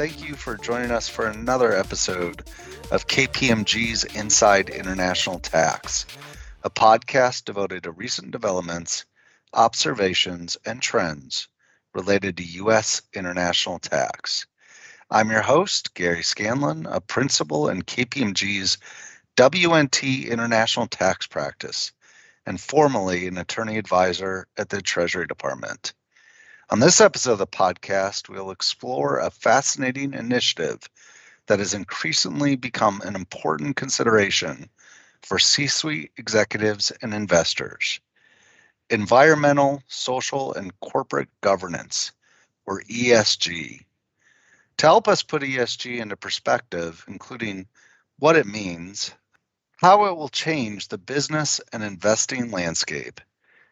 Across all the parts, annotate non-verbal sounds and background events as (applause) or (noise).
thank you for joining us for another episode of KPMG's Inside International Tax, a podcast devoted to recent developments, observations, and trends related to U.S. international tax. I'm your host, Gary Scanlon, a principal in KPMG's WNT International Tax Practice, and formerly an attorney advisor at the Treasury Department. On this episode of the podcast, we'll explore a fascinating initiative that has increasingly become an important consideration for C suite executives and investors environmental, social, and corporate governance, or ESG. To help us put ESG into perspective, including what it means, how it will change the business and investing landscape,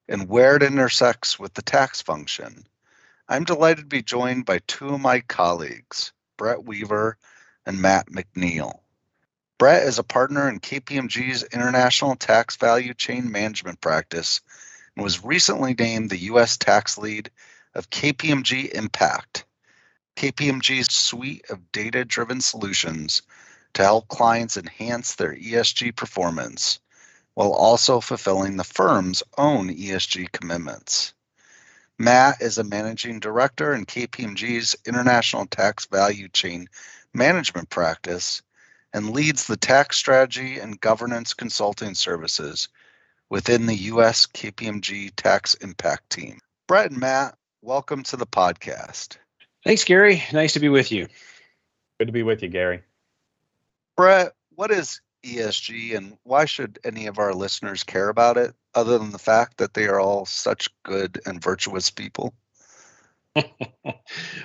and where it intersects with the tax function I'm delighted to be joined by two of my colleagues, Brett Weaver and Matt McNeil. Brett is a partner in KPMG's International Tax Value Chain Management practice and was recently named the U.S. tax lead of KPMG Impact, KPMG's suite of data driven solutions to help clients enhance their ESG performance while also fulfilling the firm's own ESG commitments. Matt is a managing director in KPMG's International Tax Value Chain Management practice and leads the tax strategy and governance consulting services within the U.S. KPMG Tax Impact Team. Brett and Matt, welcome to the podcast. Thanks, Gary. Nice to be with you. Good to be with you, Gary. Brett, what is ESG and why should any of our listeners care about it other than the fact that they are all such good and virtuous people? (laughs)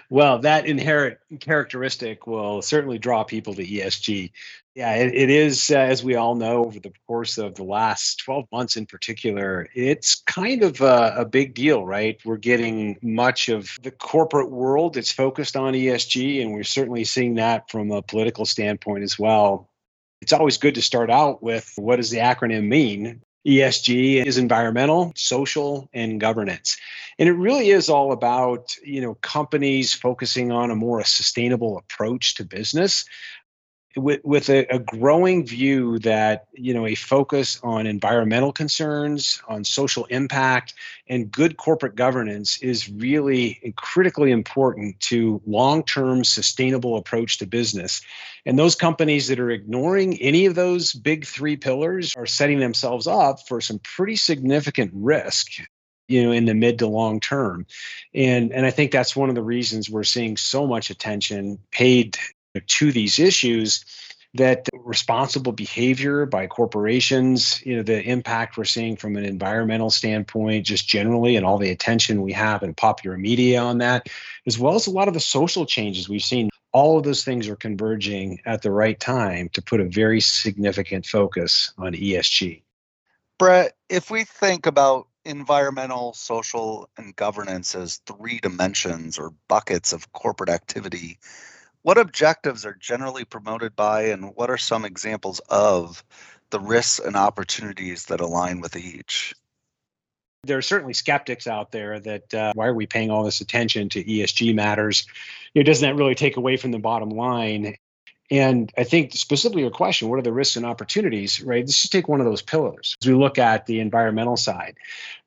well, that inherent characteristic will certainly draw people to ESG. Yeah, it, it is, uh, as we all know, over the course of the last 12 months in particular, it's kind of a, a big deal, right? We're getting much of the corporate world, that's focused on ESG, and we're certainly seeing that from a political standpoint as well it's always good to start out with what does the acronym mean? ESG is environmental, social, and governance. And it really is all about, you know, companies focusing on a more sustainable approach to business with, with a, a, growing view that you know a focus on environmental concerns on social impact and good corporate governance is really critically important to long-term sustainable approach to business. And those companies that are ignoring any of those big three pillars are setting themselves up for some pretty significant risk you know in the mid to long term. And and i think that's one of the reasons we're seeing so much attention paid to these issues that responsible behavior by corporations, you know, the impact we're seeing from an environmental standpoint, just generally, and all the attention we have in popular media on that, as well as a lot of the social changes we've seen, all of those things are converging at the right time to put a very significant focus on ESG. Brett, if we think about environmental, social, and governance as three dimensions or buckets of corporate activity, what objectives are generally promoted by, and what are some examples of the risks and opportunities that align with each? There are certainly skeptics out there that uh, why are we paying all this attention to ESG matters? You know, doesn't that really take away from the bottom line? And I think specifically your question, what are the risks and opportunities, right? Let's just take one of those pillars. As we look at the environmental side,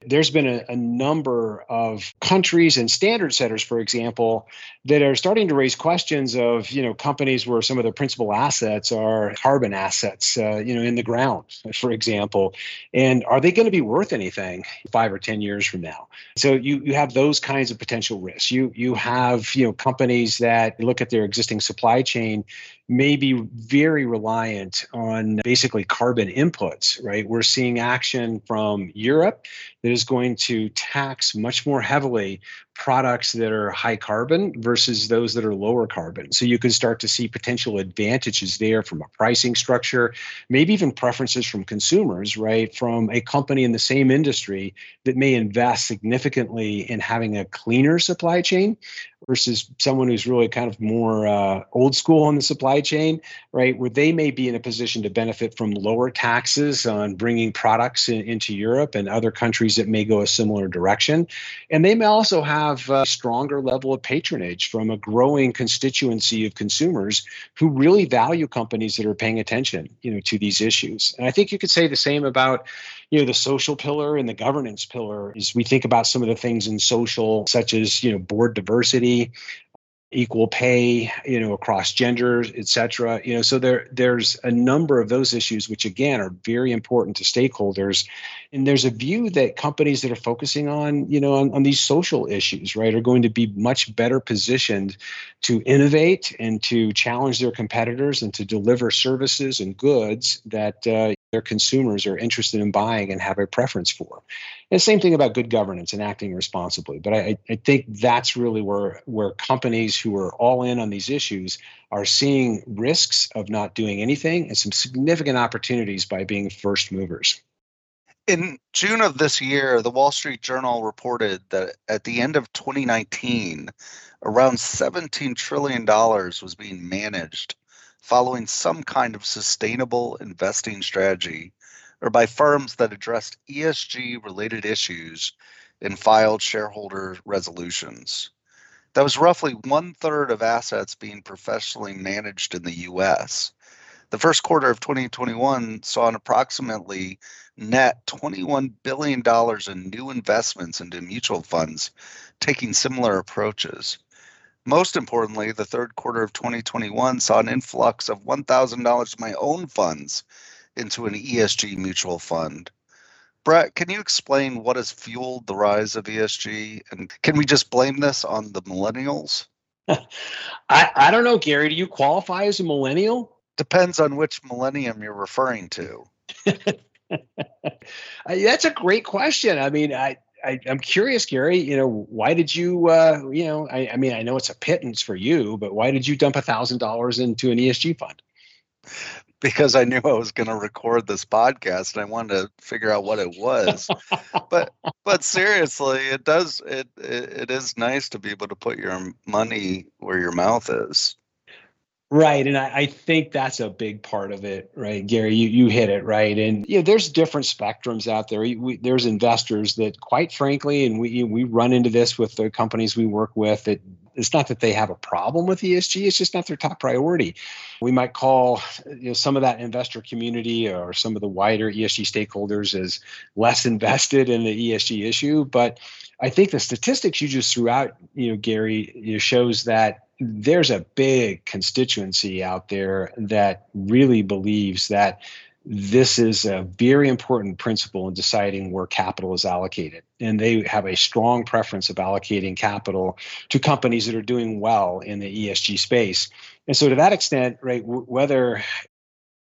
there's been a, a, number of countries and standard setters, for example, that are starting to raise questions of, you know, companies where some of their principal assets are carbon assets, uh, you know, in the ground, for example. And are they going to be worth anything five or 10 years from now? So you, you have those kinds of potential risks. You, you have, you know, companies that look at their existing supply chain may be very reliant on basically carbon inputs, right? We're seeing action from Europe that is going to tax much more heavily products that are high carbon versus those that are lower carbon. So you can start to see potential advantages there from a pricing structure, maybe even preferences from consumers, right? From a company in the same industry that may invest significantly in having a cleaner supply chain versus someone who's really kind of more uh, old school in the supply chain, right? Where they may be in a position to benefit from lower taxes on bringing products in, into Europe and other countries that may go a similar direction. And they may also have a stronger level of patronage from a growing constituency of consumers who really value companies that are paying attention, you know, to these issues. And I think you could say the same about you know the social pillar and the governance pillar is we think about some of the things in social such as you know board diversity equal pay you know across genders et cetera. You know so there there's a number of those issues which again are very important to stakeholders. And there's a view that companies that are focusing on you know on, on these social issues right are going to be much better positioned to innovate and to challenge their competitors and to deliver services and goods that uh, their consumers are interested in buying and have a preference for. And the same thing about good governance and acting responsibly. But I, I think that's really where where companies who are all in on these issues are seeing risks of not doing anything and some significant opportunities by being first movers. In June of this year, the Wall Street Journal reported that at the end of 2019, around $17 trillion was being managed following some kind of sustainable investing strategy or by firms that addressed ESG related issues and filed shareholder resolutions. That was roughly one third of assets being professionally managed in the US. The first quarter of 2021 saw an approximately net $21 billion in new investments into mutual funds taking similar approaches. Most importantly, the third quarter of 2021 saw an influx of $1,000 of my own funds into an ESG mutual fund. Brett, can you explain what has fueled the rise of ESG? And can we just blame this on the millennials? (laughs) I, I don't know, Gary. Do you qualify as a millennial? Depends on which millennium you're referring to. (laughs) That's a great question. I mean, I, I, am curious, Gary. You know, why did you? Uh, you know, I, I mean, I know it's a pittance for you, but why did you dump a thousand dollars into an ESG fund? Because I knew I was going to record this podcast, and I wanted to figure out what it was. (laughs) but but seriously, it does it, it it is nice to be able to put your money where your mouth is. Right. And I, I, think that's a big part of it, right? Gary, you, you hit it right. And you know, there's different spectrums out there. We, there's investors that quite frankly, and we we run into this with the companies we work with that it's not that they have a problem with ESG, it's just not their top priority. We might call you know, some of that investor community or some of the wider ESG stakeholders as less invested in the ESG issue. But I think the statistics you just threw out, you know, Gary, you know, shows that there's a big constituency out there that really believes that this is a very important principle in deciding where capital is allocated. And they have a strong preference of allocating capital to companies that are doing well in the ESG space. And so, to that extent, right, w- whether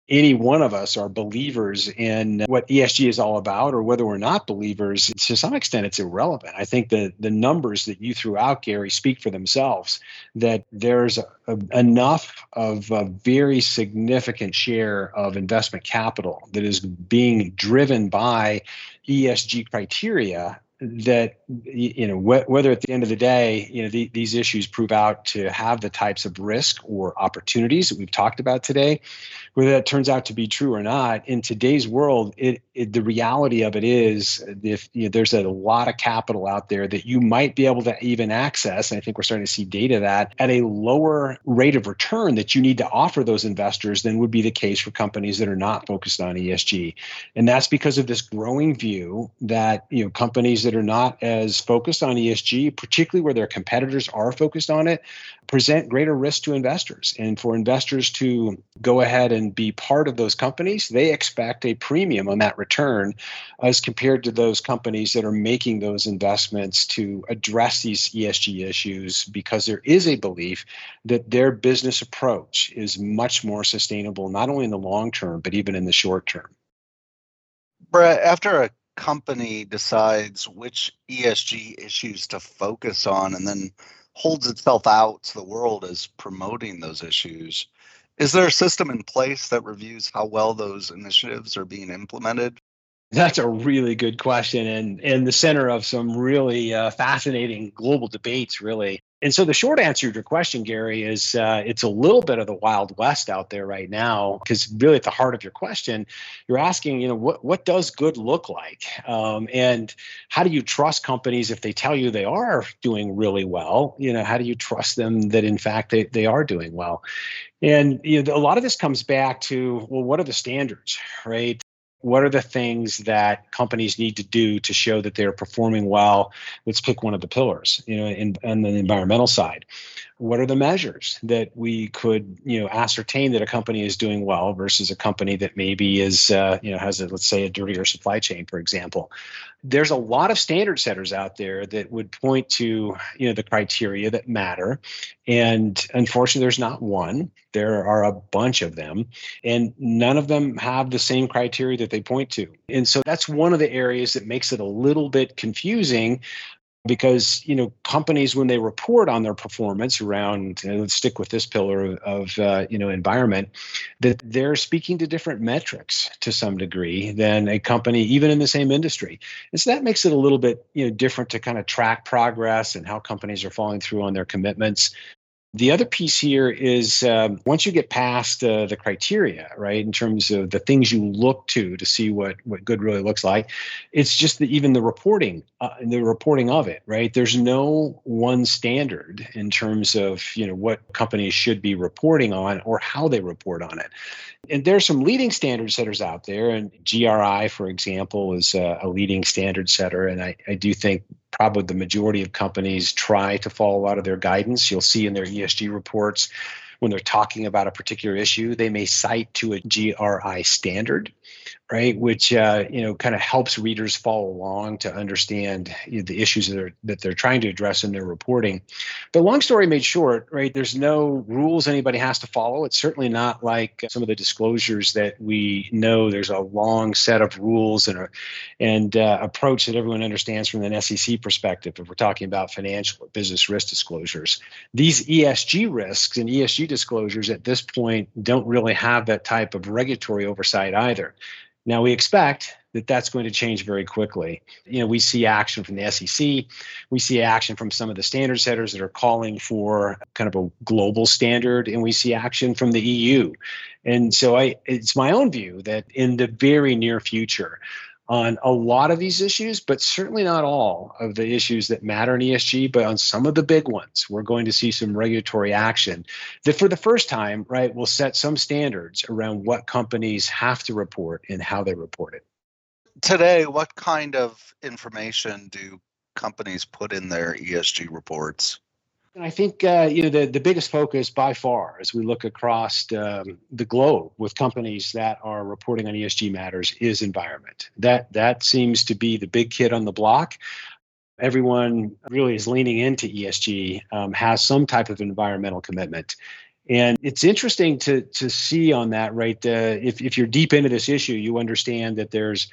any one of us are believers in what ESG is all about, or whether we're not believers, to some extent, it's irrelevant. I think the the numbers that you threw out, Gary, speak for themselves. That there's a, a, enough of a very significant share of investment capital that is being driven by ESG criteria that you know wh- whether at the end of the day you know the, these issues prove out to have the types of risk or opportunities that we've talked about today whether that turns out to be true or not in today's world it, it the reality of it is if you know, there's a lot of capital out there that you might be able to even access and i think we're starting to see data that at a lower rate of return that you need to offer those investors than would be the case for companies that are not focused on esg and that's because of this growing view that you know companies that are not as focused on esg particularly where their competitors are focused on it present greater risk to investors. And for investors to go ahead and be part of those companies, they expect a premium on that return as compared to those companies that are making those investments to address these ESG issues because there is a belief that their business approach is much more sustainable, not only in the long term, but even in the short term. Brett, after a company decides which ESG issues to focus on and then holds itself out to the world as promoting those issues, is there a system in place that reviews how well those initiatives are being implemented? That's a really good question and in the center of some really uh, fascinating global debates, really. And so the short answer to your question, Gary, is uh, it's a little bit of the wild west out there right now. Because really, at the heart of your question, you're asking, you know, what what does good look like, um, and how do you trust companies if they tell you they are doing really well? You know, how do you trust them that in fact they they are doing well? And you know, a lot of this comes back to well, what are the standards, right? What are the things that companies need to do to show that they're performing well? Let's pick one of the pillars you know in, the environmental side. What are the measures that we could you know ascertain that a company is doing well versus a company that maybe is uh, you know has a let's say a dirtier supply chain for example there's a lot of standard setters out there that would point to you know the criteria that matter. And unfortunately there's not one. There are a bunch of them. And none of them have the same criteria that they point to. And so that's one of the areas that makes it a little bit confusing because you know companies when they report on their performance around you know, let's stick with this pillar of uh, you know environment that they're speaking to different metrics to some degree than a company even in the same industry. And so that makes it a little bit you know different to kind of track progress and how companies are falling through on their commitments the other piece here is um, once you get past uh, the criteria, right, in terms of the things you look to to see what what good really looks like, it's just the, even the reporting, uh, the reporting of it, right. There's no one standard in terms of you know what companies should be reporting on or how they report on it. And there's some leading standard setters out there, and GRI, for example, is a, a leading standard setter, and I, I do think probably the majority of companies try to follow lot of their guidance. You'll see in their ESG reports when they're talking about a particular issue, they may cite to a GRI standard right? Which uh, you know kind of helps readers follow along to understand you know, the issues that they're that they're trying to address in their reporting. But long story made short, right? There's no rules anybody has to follow. It's certainly not like some of the disclosures that we know. There's a long set of rules and a, and uh, approach that everyone understands from an SEC perspective. If we're talking about financial or business risk disclosures, these ESG risks and ESG disclosures at this point don't really have that type of regulatory oversight either. Now we expect that that's going to change very quickly. You know, we see action from the SEC, we see action from some of the standard setters that are calling for kind of a global standard, and we see action from the EU. And so I it's my own view that in the very near future, on a lot of these issues, but certainly not all of the issues that matter in ESG. But on some of the big ones, we're going to see some regulatory action that, for the first time, right, will set some standards around what companies have to report and how they report it. Today, what kind of information do companies put in their ESG reports? I think uh, you know the, the biggest focus by far as we look across um, the globe with companies that are reporting on ESG matters is environment. That that seems to be the big kid on the block. Everyone really is leaning into ESG, um, has some type of environmental commitment. And it's interesting to to see on that, right? Uh, if if you're deep into this issue, you understand that there's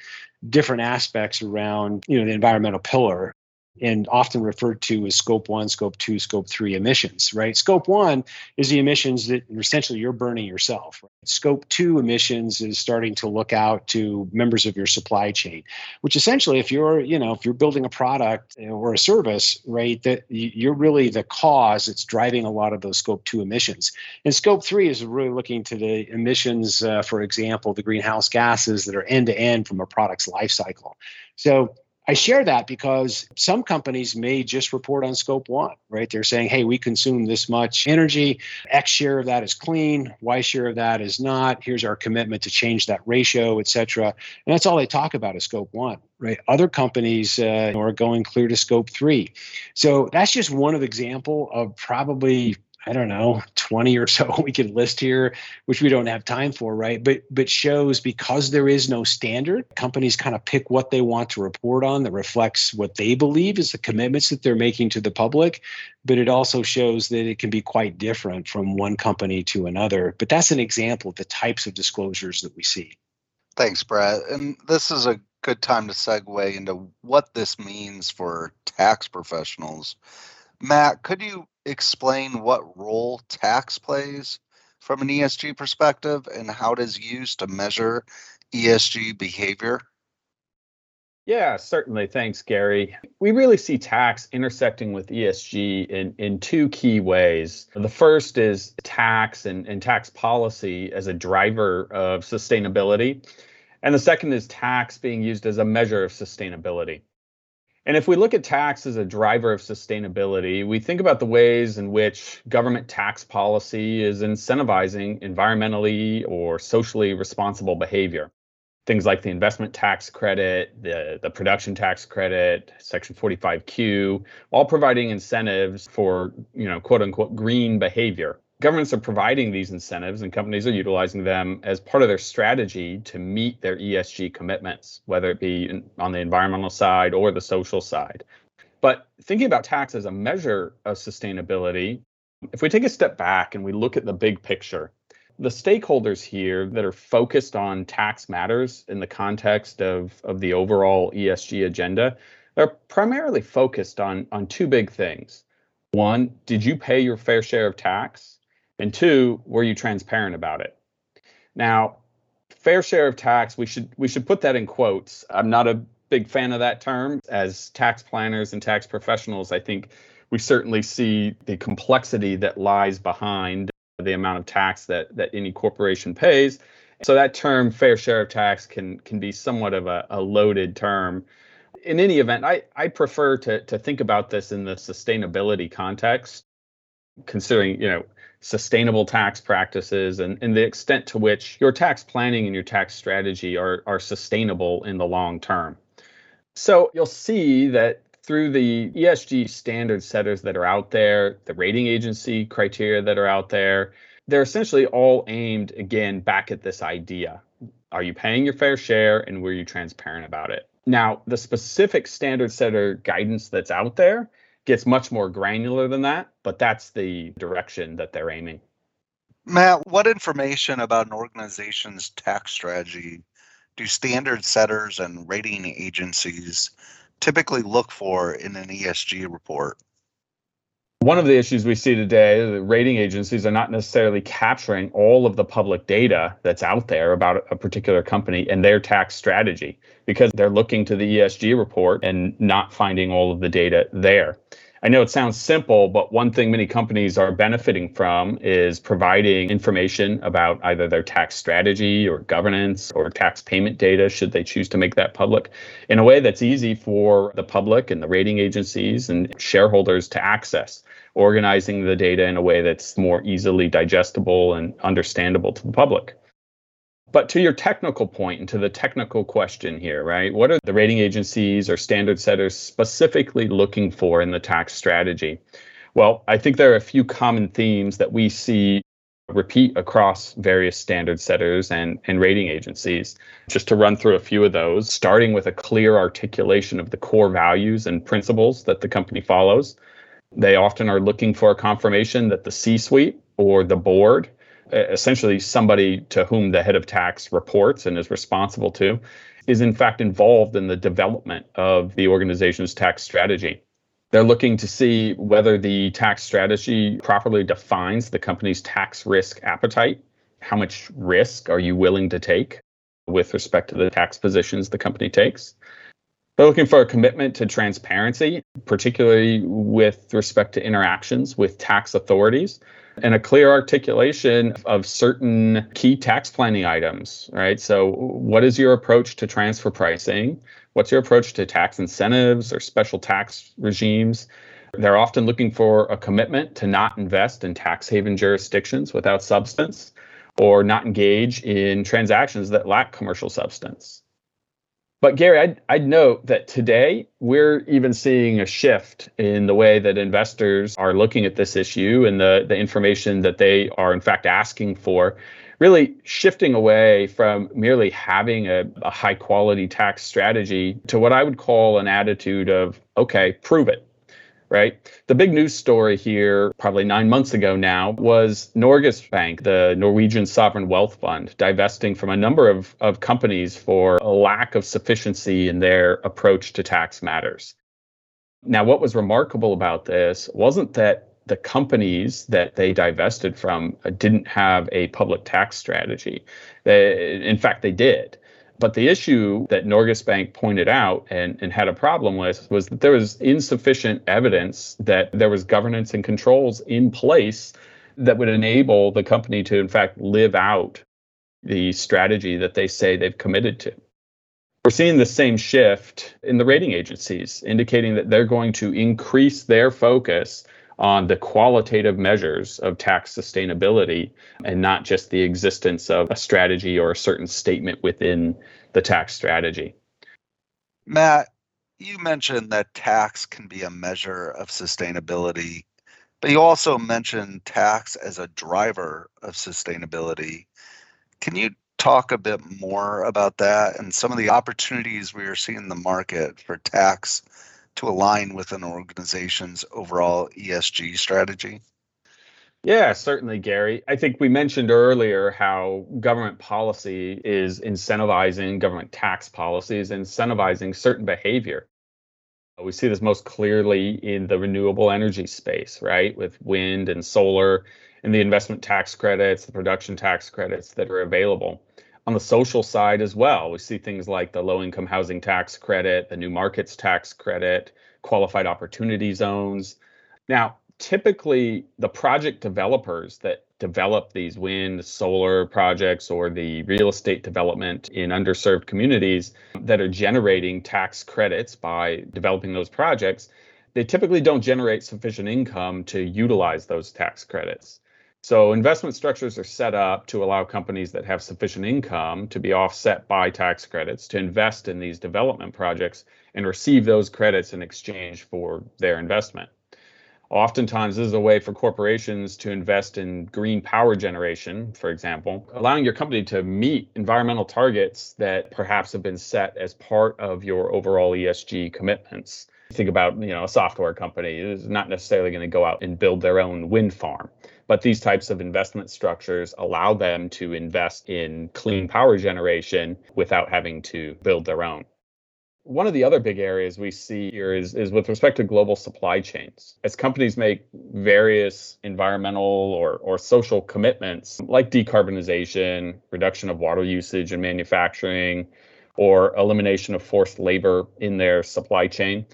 different aspects around you know the environmental pillar and often referred to as scope one, scope two, scope three emissions, right? Scope one is the emissions that essentially you're burning yourself. Right? Scope two emissions is starting to look out to members of your supply chain, which essentially, if you're, you know, if you're building a product or a service, right, that you're really the cause that's driving a lot of those scope two emissions. And scope three is really looking to the emissions, uh, for example, the greenhouse gases that are end to end from a product's life cycle. So I share that because some companies may just report on scope one, right? They're saying, hey, we consume this much energy. X share of that is clean, Y share of that is not. Here's our commitment to change that ratio, et cetera. And that's all they talk about is scope one, right? Other companies uh, are going clear to scope three. So that's just one of example of probably I don't know, 20 or so (laughs) we could list here, which we don't have time for, right? But but shows because there is no standard, companies kind of pick what they want to report on that reflects what they believe is the commitments that they're making to the public. But it also shows that it can be quite different from one company to another. But that's an example of the types of disclosures that we see. Thanks, Brad. And this is a good time to segue into what this means for tax professionals. Matt, could you explain what role tax plays from an ESG perspective and how it is used to measure ESG behavior? Yeah, certainly. Thanks, Gary. We really see tax intersecting with ESG in, in two key ways. The first is tax and, and tax policy as a driver of sustainability. And the second is tax being used as a measure of sustainability. And if we look at tax as a driver of sustainability, we think about the ways in which government tax policy is incentivizing environmentally or socially responsible behavior things like the investment tax credit, the, the production tax credit, Section 45Q, all providing incentives for, you know, quote unquote green behavior. Governments are providing these incentives and companies are utilizing them as part of their strategy to meet their ESG commitments, whether it be in, on the environmental side or the social side. But thinking about tax as a measure of sustainability, if we take a step back and we look at the big picture, the stakeholders here that are focused on tax matters in the context of, of the overall ESG agenda, they're primarily focused on, on two big things. One, did you pay your fair share of tax? And two, were you transparent about it? Now, fair share of tax, we should we should put that in quotes. I'm not a big fan of that term. As tax planners and tax professionals, I think we certainly see the complexity that lies behind the amount of tax that that any corporation pays. So that term fair share of tax can can be somewhat of a, a loaded term. In any event, I, I prefer to to think about this in the sustainability context, considering you know sustainable tax practices and, and the extent to which your tax planning and your tax strategy are, are sustainable in the long term. So you'll see that through the ESG standard setters that are out there, the rating agency criteria that are out there, they're essentially all aimed again back at this idea. Are you paying your fair share and were you transparent about it? Now, the specific standard setter guidance that's out there gets much more granular than that, but that's the direction that they're aiming. Matt, what information about an organization's tax strategy do standard setters and rating agencies typically look for in an ESG report? One of the issues we see today, the rating agencies are not necessarily capturing all of the public data that's out there about a particular company and their tax strategy because they're looking to the ESG report and not finding all of the data there. I know it sounds simple, but one thing many companies are benefiting from is providing information about either their tax strategy or governance or tax payment data, should they choose to make that public, in a way that's easy for the public and the rating agencies and shareholders to access, organizing the data in a way that's more easily digestible and understandable to the public. But to your technical point and to the technical question here, right? What are the rating agencies or standard setters specifically looking for in the tax strategy? Well, I think there are a few common themes that we see repeat across various standard setters and, and rating agencies. Just to run through a few of those, starting with a clear articulation of the core values and principles that the company follows. They often are looking for a confirmation that the C suite or the board essentially somebody to whom the head of tax reports and is responsible to, is in fact involved in the development of the organization's tax strategy. They're looking to see whether the tax strategy properly defines the company's tax risk appetite. How much risk are you willing to take with respect to the tax positions the company takes? They're looking for a commitment to transparency, particularly with respect to interactions with tax authorities and a clear articulation of certain key tax planning items, right? So, what is your approach to transfer pricing? What's your approach to tax incentives or special tax regimes? They're often looking for a commitment to not invest in tax haven jurisdictions without substance or not engage in transactions that lack commercial substance. But Gary, I'd, I'd note that today we're even seeing a shift in the way that investors are looking at this issue and the, the information that they are in fact asking for, really shifting away from merely having a, a high quality tax strategy to what I would call an attitude of, okay, prove it right? The big news story here, probably nine months ago now, was Norges Bank, the Norwegian sovereign wealth fund, divesting from a number of, of companies for a lack of sufficiency in their approach to tax matters. Now, what was remarkable about this wasn't that the companies that they divested from didn't have a public tax strategy. They, in fact, they did. But the issue that Norges Bank pointed out and, and had a problem with was that there was insufficient evidence that there was governance and controls in place that would enable the company to, in fact, live out the strategy that they say they've committed to. We're seeing the same shift in the rating agencies, indicating that they're going to increase their focus on the qualitative measures of tax sustainability and not just the existence of a strategy or a certain statement within the tax strategy. Matt, you mentioned that tax can be a measure of sustainability, but you also mentioned tax as a driver of sustainability. Can you talk a bit more about that and some of the opportunities we are seeing in the market for tax to align with an organization's overall ESG strategy? Yeah, certainly, Gary. I think we mentioned earlier how government policy is incentivizing, government tax policies incentivizing certain behavior. We see this most clearly in the renewable energy space, right? With wind and solar and the investment tax credits, the production tax credits that are available. On the social side as well, we see things like the low income housing tax credit, the new markets tax credit, qualified opportunity zones. Now, typically, the project developers that develop these wind, solar projects, or the real estate development in underserved communities that are generating tax credits by developing those projects, they typically don't generate sufficient income to utilize those tax credits. So investment structures are set up to allow companies that have sufficient income to be offset by tax credits to invest in these development projects and receive those credits in exchange for their investment. Oftentimes, this is a way for corporations to invest in green power generation, for example, allowing your company to meet environmental targets that perhaps have been set as part of your overall ESG commitments. Think about, you know, a software company is not necessarily going to go out and build their own wind farm. But these types of investment structures allow them to invest in clean power generation without having to build their own. One of the other big areas we see here is, is with respect to global supply chains. As companies make various environmental or, or social commitments like decarbonization, reduction of water usage in manufacturing, or elimination of forced labor in their supply chain,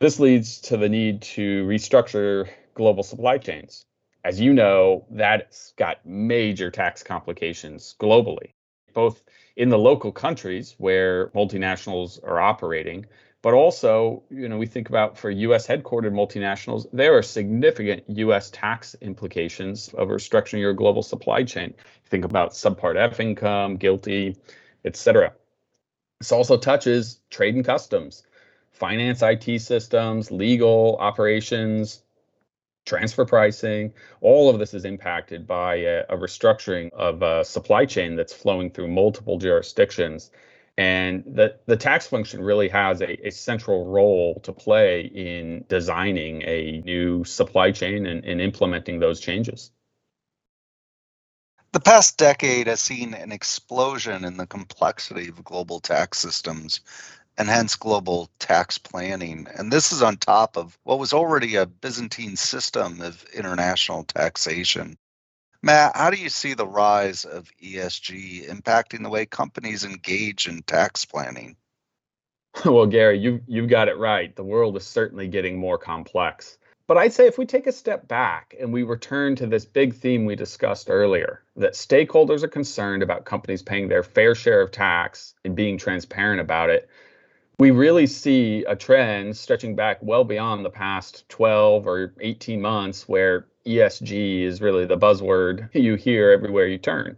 this leads to the need to restructure global supply chains as you know, that's got major tax complications globally, both in the local countries where multinationals are operating, but also, you know, we think about for US headquartered multinationals, there are significant US tax implications of restructuring your global supply chain. Think about subpart F income, GILTI, et cetera. This also touches trade and customs, finance IT systems, legal operations, transfer pricing. All of this is impacted by a, a restructuring of a supply chain that's flowing through multiple jurisdictions. And the, the tax function really has a, a central role to play in designing a new supply chain and, and implementing those changes. The past decade has seen an explosion in the complexity of global tax systems and hence global tax planning. And this is on top of what was already a Byzantine system of international taxation. Matt, how do you see the rise of ESG impacting the way companies engage in tax planning? (laughs) Well, Gary, you you've got it right. The world is certainly getting more complex. But I'd say if we take a step back and we return to this big theme we discussed earlier, that stakeholders are concerned about companies paying their fair share of tax and being transparent about it, we really see a trend stretching back well beyond the past 12 or 18 months where ESG is really the buzzword (laughs) you hear everywhere you turn.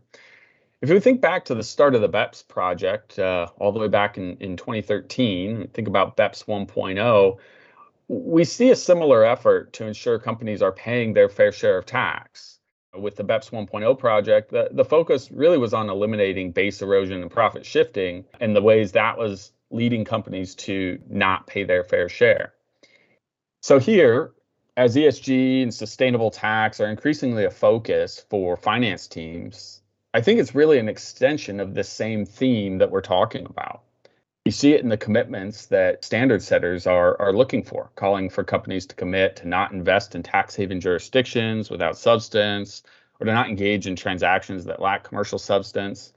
If we think back to the start of the BEPS project, uh, all the way back in, in 2013, think about BEPS 1.0, we see a similar effort to ensure companies are paying their fair share of tax. With the BEPS 1.0 project, the, the focus really was on eliminating base erosion and profit shifting and the ways that was leading companies to not pay their fair share. So here, as ESG and sustainable tax are increasingly a focus for finance teams, I think it's really an extension of the same theme that we're talking about. You see it in the commitments that standard setters are, are looking for, calling for companies to commit to not invest in tax haven jurisdictions without substance or to not engage in transactions that lack commercial substance.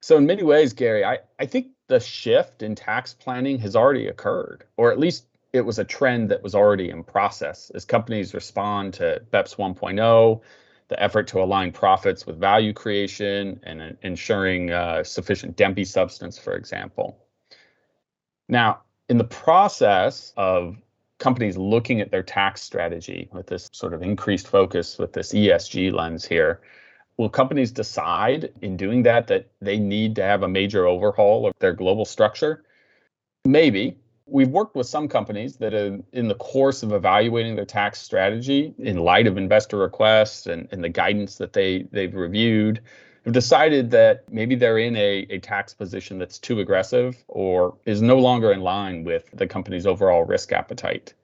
So, in many ways, Gary, I, I think the shift in tax planning has already occurred, or at least it was a trend that was already in process as companies respond to BEPS 1.0, the effort to align profits with value creation and ensuring uh, sufficient DEMPE substance, for example. Now, in the process of companies looking at their tax strategy with this sort of increased focus with this ESG lens here, will companies decide in doing that that they need to have a major overhaul of their global structure? Maybe. We've worked with some companies that are in the course of evaluating their tax strategy in light of investor requests and, and the guidance that they, they've reviewed have decided that maybe they're in a, a tax position that's too aggressive or is no longer in line with the company's overall risk appetite.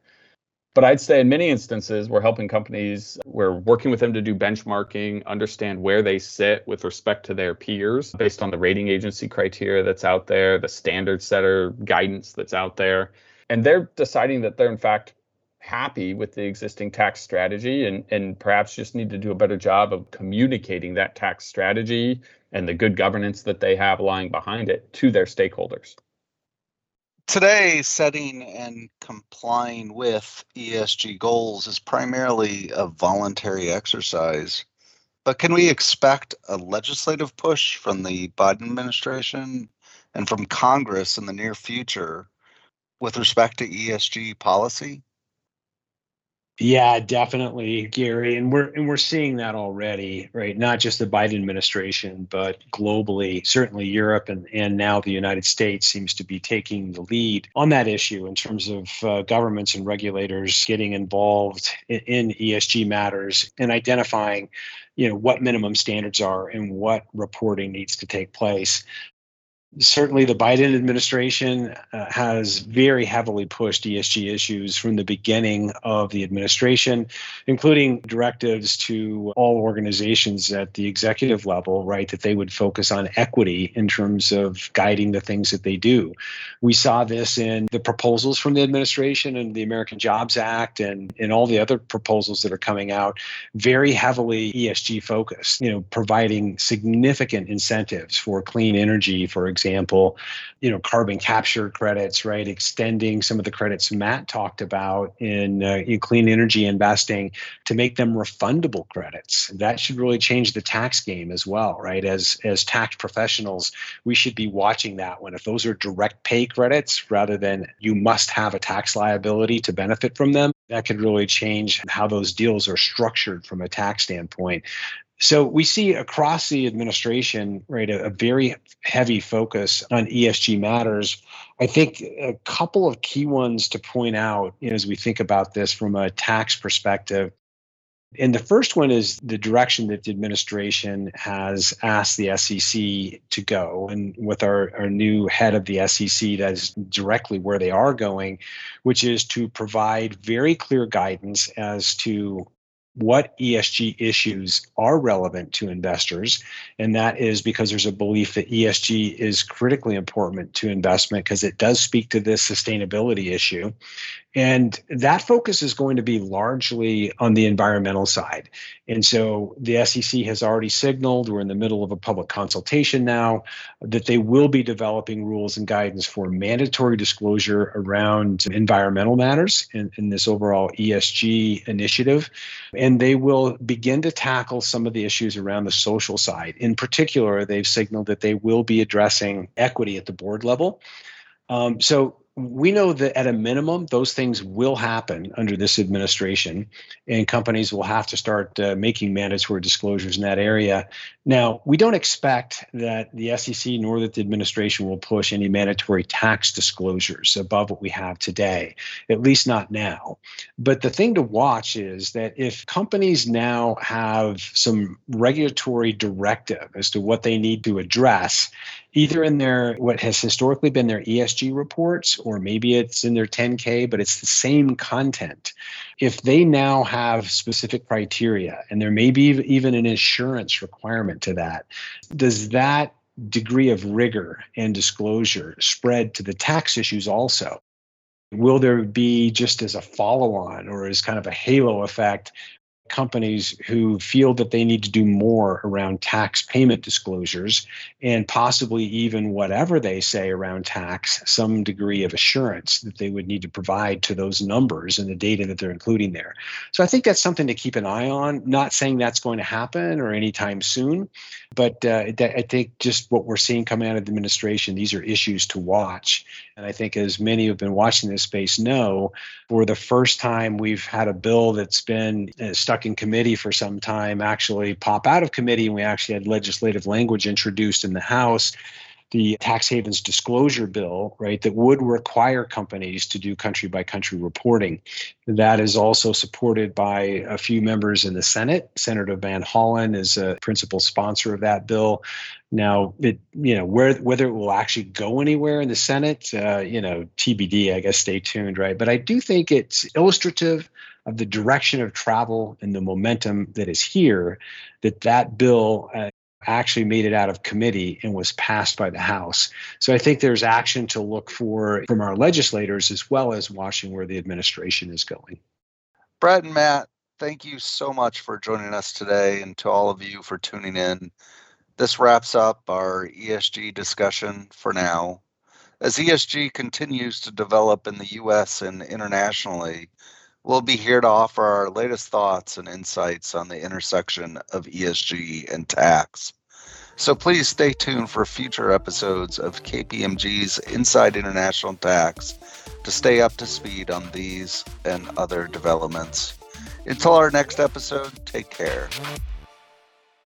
But I'd say in many instances, we're helping companies, we're working with them to do benchmarking, understand where they sit with respect to their peers based on the rating agency criteria that's out there, the standard setter guidance that's out there. And they're deciding that they're, in fact, happy with the existing tax strategy and, and perhaps just need to do a better job of communicating that tax strategy and the good governance that they have lying behind it to their stakeholders. Today, setting and complying with ESG goals is primarily a voluntary exercise. But can we expect a legislative push from the Biden administration and from Congress in the near future with respect to ESG policy? Yeah, definitely, Gary, and we're and we're seeing that already, right? Not just the Biden administration, but globally, certainly Europe and and now the United States seems to be taking the lead on that issue in terms of uh, governments and regulators getting involved in, in ESG matters and identifying, you know, what minimum standards are and what reporting needs to take place certainly the Biden administration uh, has very heavily pushed ESG issues from the beginning of the administration, including directives to all organizations at the executive level, right, that they would focus on equity in terms of guiding the things that they do. We saw this in the proposals from the administration and the American Jobs Act and, and all the other proposals that are coming out, very heavily ESG focused, you know, providing significant incentives for clean energy, for example example, you know, carbon capture credits, right? Extending some of the credits Matt talked about in, uh, in clean energy investing to make them refundable credits. That should really change the tax game as well, right? As as tax professionals, we should be watching that one. If those are direct pay credits rather than you must have a tax liability to benefit from them, that could really change how those deals are structured from a tax standpoint. So we see across the administration, right, a, a, very heavy focus on ESG matters. I think a couple of key ones to point out you know, as we think about this from a tax perspective. And the first one is the direction that the administration has asked the SEC to go. And with our, our new head of the SEC, that is directly where they are going, which is to provide very clear guidance as to what ESG issues are relevant to investors. And that is because there's a belief that ESG is critically important to investment because it does speak to this sustainability issue. And that focus is going to be largely on the environmental side. And so the SEC has already signaled, we're in the middle of a public consultation now, that they will be developing rules and guidance for mandatory disclosure around environmental matters in, in this overall ESG initiative. And they will begin to tackle some of the issues around the social side. In particular, they've signaled that they will be addressing equity at the board level. Um, so we know that at a minimum, those things will happen under this administration, and companies will have to start uh, making mandatory disclosures in that area. Now, we don't expect that the SEC nor that the administration will push any mandatory tax disclosures above what we have today, at least not now. But the thing to watch is that if companies now have some regulatory directive as to what they need to address, either in their what has historically been their ESG reports or maybe it's in their 10K, but it's the same content. If they now have specific criteria and there may be even an insurance requirement to that, does that degree of rigor and disclosure spread to the tax issues also? Will there be just as a follow on or as kind of a halo effect companies who feel that they need to do more around tax payment disclosures and possibly even whatever they say around tax, some degree of assurance that they would need to provide to those numbers and the data that they're including there. So I think that's something to keep an eye on. Not saying that's going to happen or anytime soon, but uh, I think just what we're seeing coming out of the administration, these are issues to watch. And I think as many who've been watching this space know, for the first time, we've had a bill that's been uh, stuck in committee for some time actually pop out of committee, and we actually had legislative language introduced in the House the tax havens disclosure bill, right, that would require companies to do country by country reporting. That is also supported by a few members in the Senate. Senator Van Hollen is a principal sponsor of that bill. Now, it you know where whether it will actually go anywhere in the Senate, uh, you know, TBD. I guess stay tuned, right? But I do think it's illustrative of the direction of travel and the momentum that is here. That that bill uh, actually made it out of committee and was passed by the House. So I think there's action to look for from our legislators as well as watching where the administration is going. Brett and Matt, thank you so much for joining us today and to all of you for tuning in. This wraps up our ESG discussion for now. As ESG continues to develop in the US and internationally, we'll be here to offer our latest thoughts and insights on the intersection of ESG and tax. So please stay tuned for future episodes of KPMG's Inside International Tax to stay up to speed on these and other developments. Until our next episode, take care.